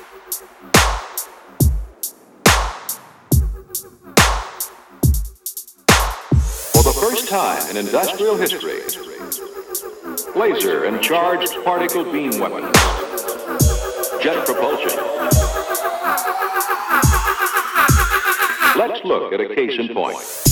For the first time in industrial history, laser and charged particle beam weapons, jet propulsion. Let's look at a case in point.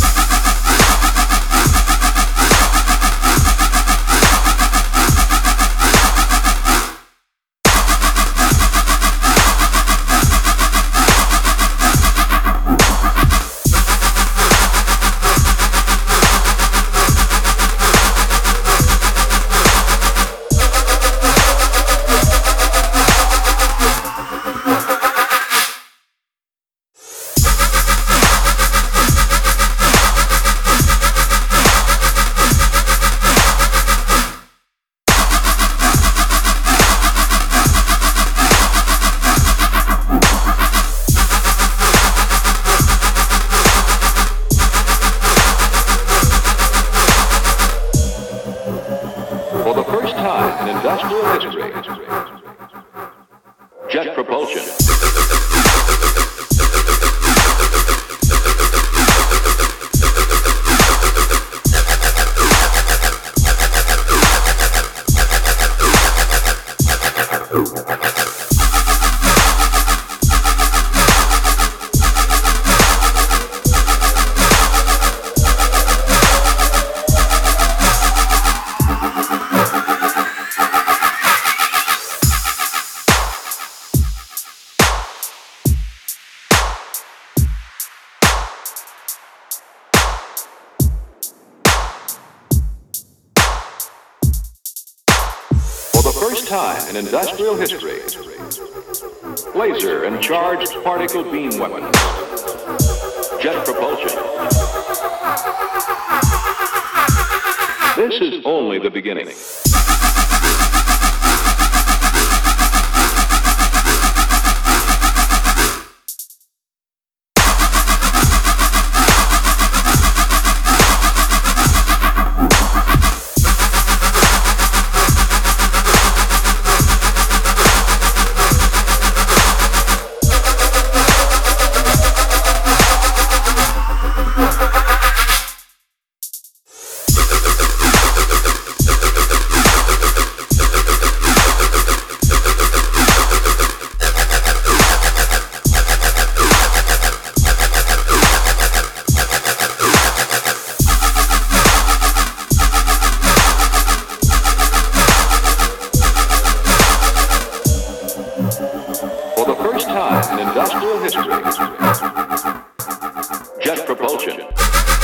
For the first time in industrial history, jet propulsion. First time in industrial history, laser and charged particle beam weapons, jet propulsion. This is only the beginning. Time in industrial history, jet propulsion.